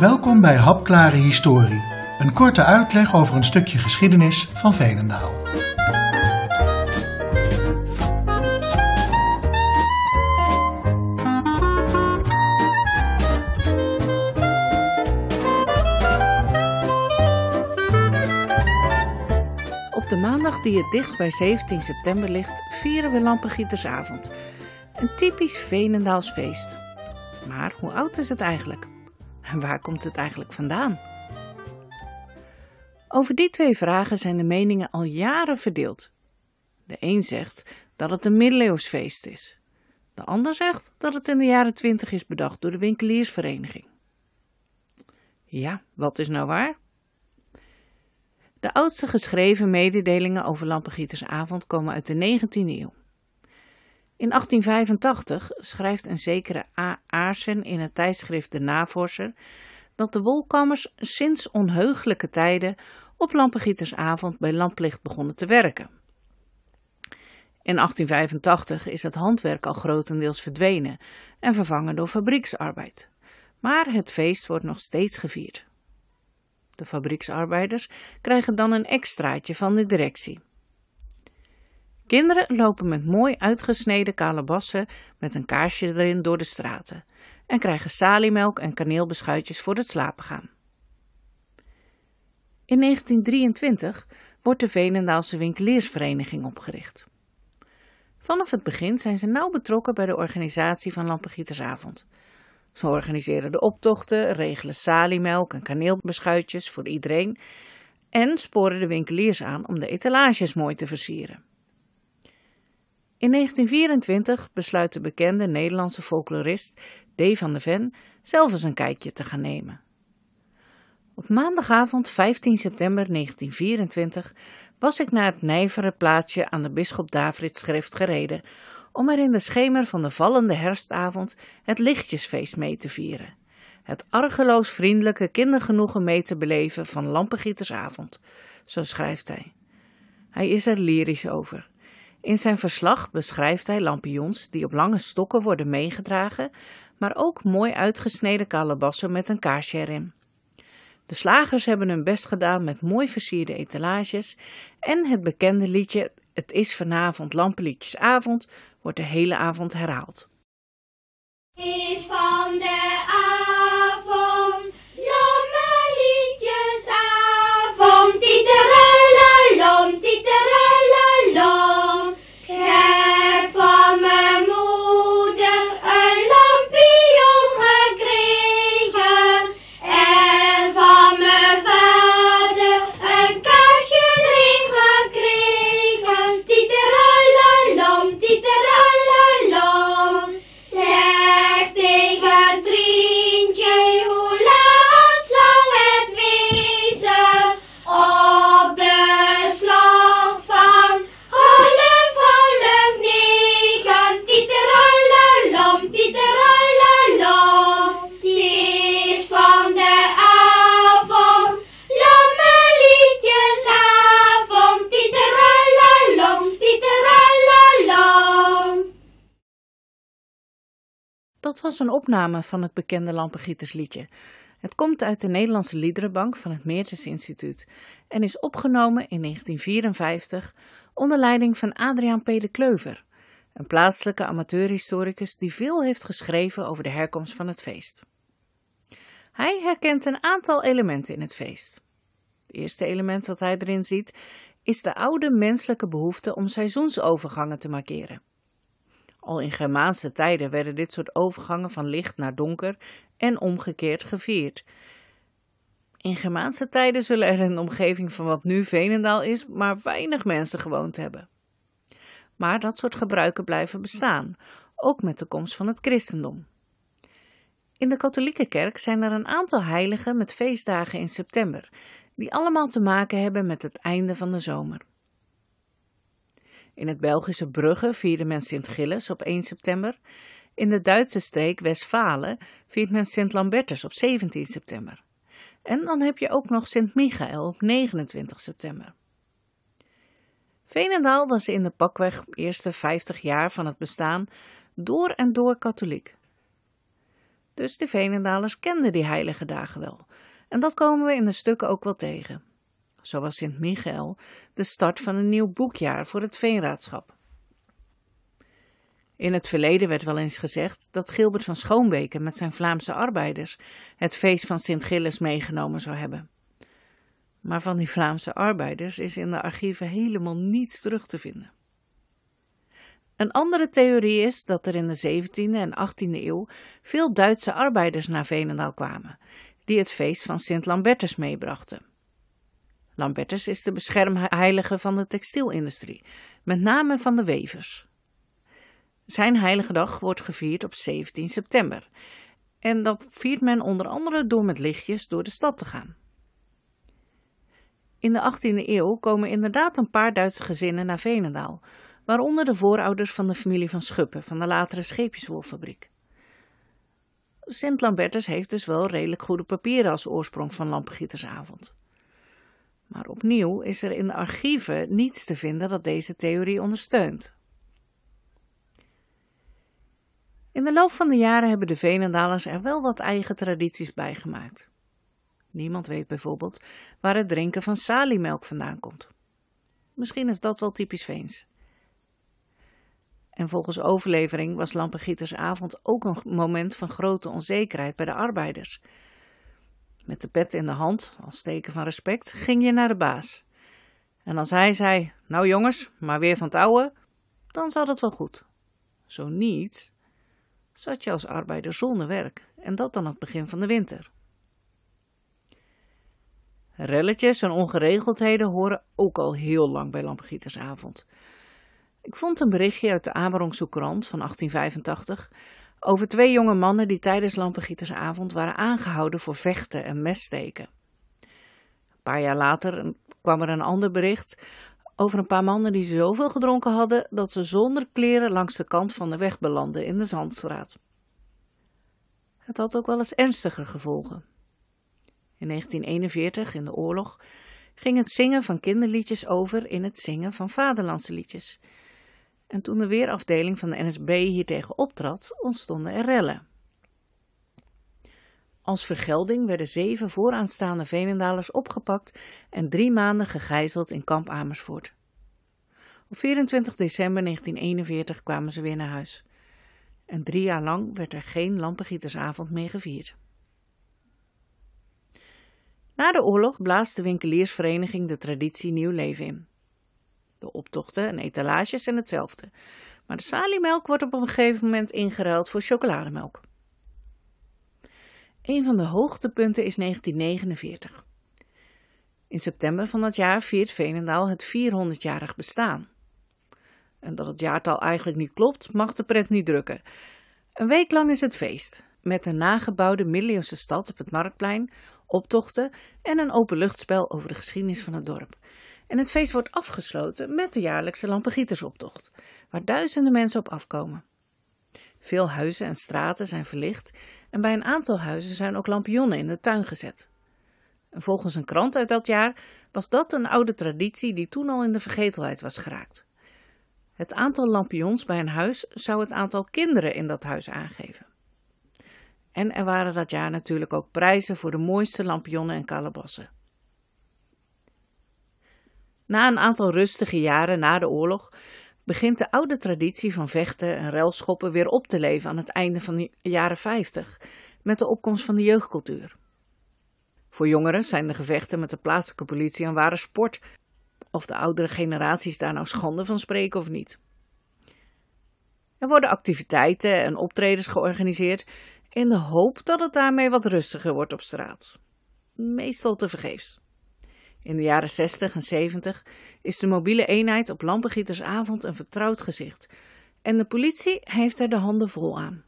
Welkom bij Hapklare Historie, een korte uitleg over een stukje geschiedenis van Veenendaal. Op de maandag die het dichtst bij 17 september ligt, vieren we Lampengietersavond. Een typisch Veenendaals feest. Maar hoe oud is het eigenlijk? En waar komt het eigenlijk vandaan? Over die twee vragen zijn de meningen al jaren verdeeld. De een zegt dat het een middeleeuws feest is. De ander zegt dat het in de jaren twintig is bedacht door de winkeliersvereniging. Ja, wat is nou waar? De oudste geschreven mededelingen over Lampengietersavond komen uit de 19e eeuw. In 1885 schrijft een zekere A. Aarsen in het tijdschrift De Navorser dat de wolkammers sinds onheugelijke tijden op Lampengietersavond bij lamplicht begonnen te werken. In 1885 is het handwerk al grotendeels verdwenen en vervangen door fabrieksarbeid. Maar het feest wordt nog steeds gevierd. De fabrieksarbeiders krijgen dan een extraatje van de directie. Kinderen lopen met mooi uitgesneden kalebassen met een kaarsje erin door de straten en krijgen saliemelk en kaneelbeschuitjes voor het slapen gaan. In 1923 wordt de Veenendaalse Winkeliersvereniging opgericht. Vanaf het begin zijn ze nauw betrokken bij de organisatie van Lampengietersavond. Ze organiseren de optochten, regelen saliemelk en kaneelbeschuitjes voor iedereen en sporen de winkeliers aan om de etalages mooi te versieren. In 1924 besluit de bekende Nederlandse folklorist D. van de Ven zelf eens een kijkje te gaan nemen. Op maandagavond 15 september 1924 was ik naar het nijvere plaatsje aan de Bisschop Davidsschrift gereden om er in de schemer van de vallende herfstavond het lichtjesfeest mee te vieren. Het argeloos vriendelijke kindergenoegen mee te beleven van Lampengietersavond, zo schrijft hij. Hij is er lyrisch over. In zijn verslag beschrijft hij lampions die op lange stokken worden meegedragen, maar ook mooi uitgesneden kalebassen met een kaarsje erin. De slagers hebben hun best gedaan met mooi versierde etalages en het bekende liedje Het is vanavond lampenliedjesavond wordt de hele avond herhaald. Is van de Dat was een opname van het bekende Lampengietersliedje. Het komt uit de Nederlandse Liederenbank van het Meertens Instituut en is opgenomen in 1954 onder leiding van Adriaan P. de Kleuver, een plaatselijke amateurhistoricus die veel heeft geschreven over de herkomst van het feest. Hij herkent een aantal elementen in het feest. Het eerste element dat hij erin ziet is de oude menselijke behoefte om seizoensovergangen te markeren. Al in Germaanse tijden werden dit soort overgangen van licht naar donker en omgekeerd gevierd. In Germaanse tijden zullen er in de omgeving van wat nu Veenendaal is, maar weinig mensen gewoond hebben. Maar dat soort gebruiken blijven bestaan, ook met de komst van het christendom. In de katholieke kerk zijn er een aantal heiligen met feestdagen in september, die allemaal te maken hebben met het einde van de zomer. In het Belgische Brugge vierde men Sint Gilles op 1 september. In de Duitse streek Westfalen viert men Sint Lambertus op 17 september. En dan heb je ook nog Sint Michael op 29 september. Veenendaal was in de pakweg eerste 50 jaar van het bestaan door en door katholiek. Dus de Veenendalers kenden die heilige dagen wel. En dat komen we in de stukken ook wel tegen. Zo was Sint Michael de start van een nieuw boekjaar voor het Veenraadschap. In het verleden werd wel eens gezegd dat Gilbert van Schoonbeke met zijn Vlaamse arbeiders het feest van Sint Gilles meegenomen zou hebben. Maar van die Vlaamse arbeiders is in de archieven helemaal niets terug te vinden. Een andere theorie is dat er in de 17e en 18e eeuw veel Duitse arbeiders naar Veenendaal kwamen, die het feest van Sint Lambertus meebrachten. Lambertus is de beschermheilige van de textielindustrie, met name van de wevers. Zijn heilige dag wordt gevierd op 17 september. En dat viert men onder andere door met lichtjes door de stad te gaan. In de 18e eeuw komen inderdaad een paar Duitse gezinnen naar Venendaal, waaronder de voorouders van de familie van Schuppen van de latere scheepjeswolfabriek. Sint Lambertus heeft dus wel redelijk goede papieren als oorsprong van Lampengietersavond. Maar opnieuw is er in de archieven niets te vinden dat deze theorie ondersteunt. In de loop van de jaren hebben de Venendalers er wel wat eigen tradities bij gemaakt. Niemand weet bijvoorbeeld waar het drinken van saliemelk vandaan komt. Misschien is dat wel typisch Veens. En volgens overlevering was Lampengietersavond ook een moment van grote onzekerheid bij de arbeiders. Met de pet in de hand, als teken van respect, ging je naar de baas. En als hij zei: Nou jongens, maar weer van oude, dan zat het wel goed. Zo niet, zat je als arbeider zonder werk en dat dan het begin van de winter. Relletjes en ongeregeldheden horen ook al heel lang bij Lampengietersavond. Ik vond een berichtje uit de Amerongse krant van 1885 over twee jonge mannen die tijdens Lampengietersavond waren aangehouden voor vechten en messteken. Een paar jaar later kwam er een ander bericht over een paar mannen die zoveel gedronken hadden dat ze zonder kleren langs de kant van de weg belanden in de Zandstraat. Het had ook wel eens ernstiger gevolgen. In 1941, in de oorlog, ging het zingen van kinderliedjes over in het zingen van vaderlandse liedjes. En toen de weerafdeling van de NSB hiertegen optrad, ontstonden er rellen. Als vergelding werden zeven vooraanstaande Venendalers opgepakt en drie maanden gegijzeld in kamp Amersfoort. Op 24 december 1941 kwamen ze weer naar huis. En drie jaar lang werd er geen lampengietersavond meer gevierd. Na de oorlog blaast de winkeliersvereniging de traditie nieuw leven in. De optochten en etalages zijn hetzelfde, maar de saliemelk wordt op een gegeven moment ingeruild voor chocolademelk. Een van de hoogtepunten is 1949. In september van dat jaar viert Veenendaal het 400-jarig bestaan. En dat het jaartal eigenlijk niet klopt, mag de pret niet drukken. Een week lang is het feest, met een nagebouwde middeleeuwse stad op het Marktplein, optochten en een openluchtspel over de geschiedenis van het dorp. En het feest wordt afgesloten met de jaarlijkse Lampengietersoptocht, waar duizenden mensen op afkomen. Veel huizen en straten zijn verlicht en bij een aantal huizen zijn ook lampionnen in de tuin gezet. En volgens een krant uit dat jaar was dat een oude traditie die toen al in de vergetelheid was geraakt. Het aantal lampions bij een huis zou het aantal kinderen in dat huis aangeven. En er waren dat jaar natuurlijk ook prijzen voor de mooiste lampionnen en kalebassen. Na een aantal rustige jaren na de oorlog begint de oude traditie van vechten en relschoppen weer op te leven aan het einde van de jaren 50 met de opkomst van de jeugdcultuur. Voor jongeren zijn de gevechten met de plaatselijke politie een ware sport, of de oudere generaties daar nou schande van spreken of niet. Er worden activiteiten en optredens georganiseerd in de hoop dat het daarmee wat rustiger wordt op straat. Meestal tevergeefs. In de jaren 60 en 70 is de mobiele eenheid op Lampengietersavond een vertrouwd gezicht en de politie heeft er de handen vol aan.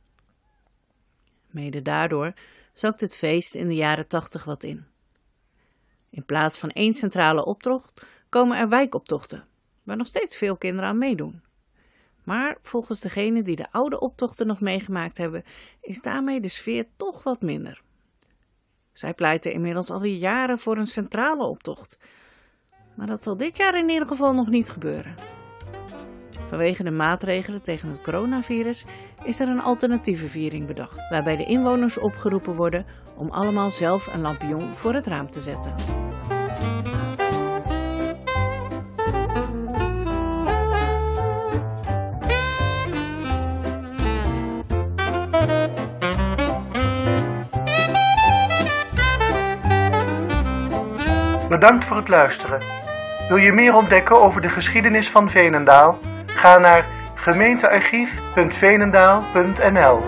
Mede daardoor zakt het feest in de jaren 80 wat in. In plaats van één centrale optocht komen er wijkoptochten, waar nog steeds veel kinderen aan meedoen. Maar volgens degenen die de oude optochten nog meegemaakt hebben, is daarmee de sfeer toch wat minder. Zij pleiten inmiddels alweer jaren voor een centrale optocht. Maar dat zal dit jaar in ieder geval nog niet gebeuren. Vanwege de maatregelen tegen het coronavirus is er een alternatieve viering bedacht, waarbij de inwoners opgeroepen worden om allemaal zelf een lampion voor het raam te zetten. Bedankt voor het luisteren. Wil je meer ontdekken over de geschiedenis van Veenendaal? Ga naar gemeentearchief.veenendaal.nl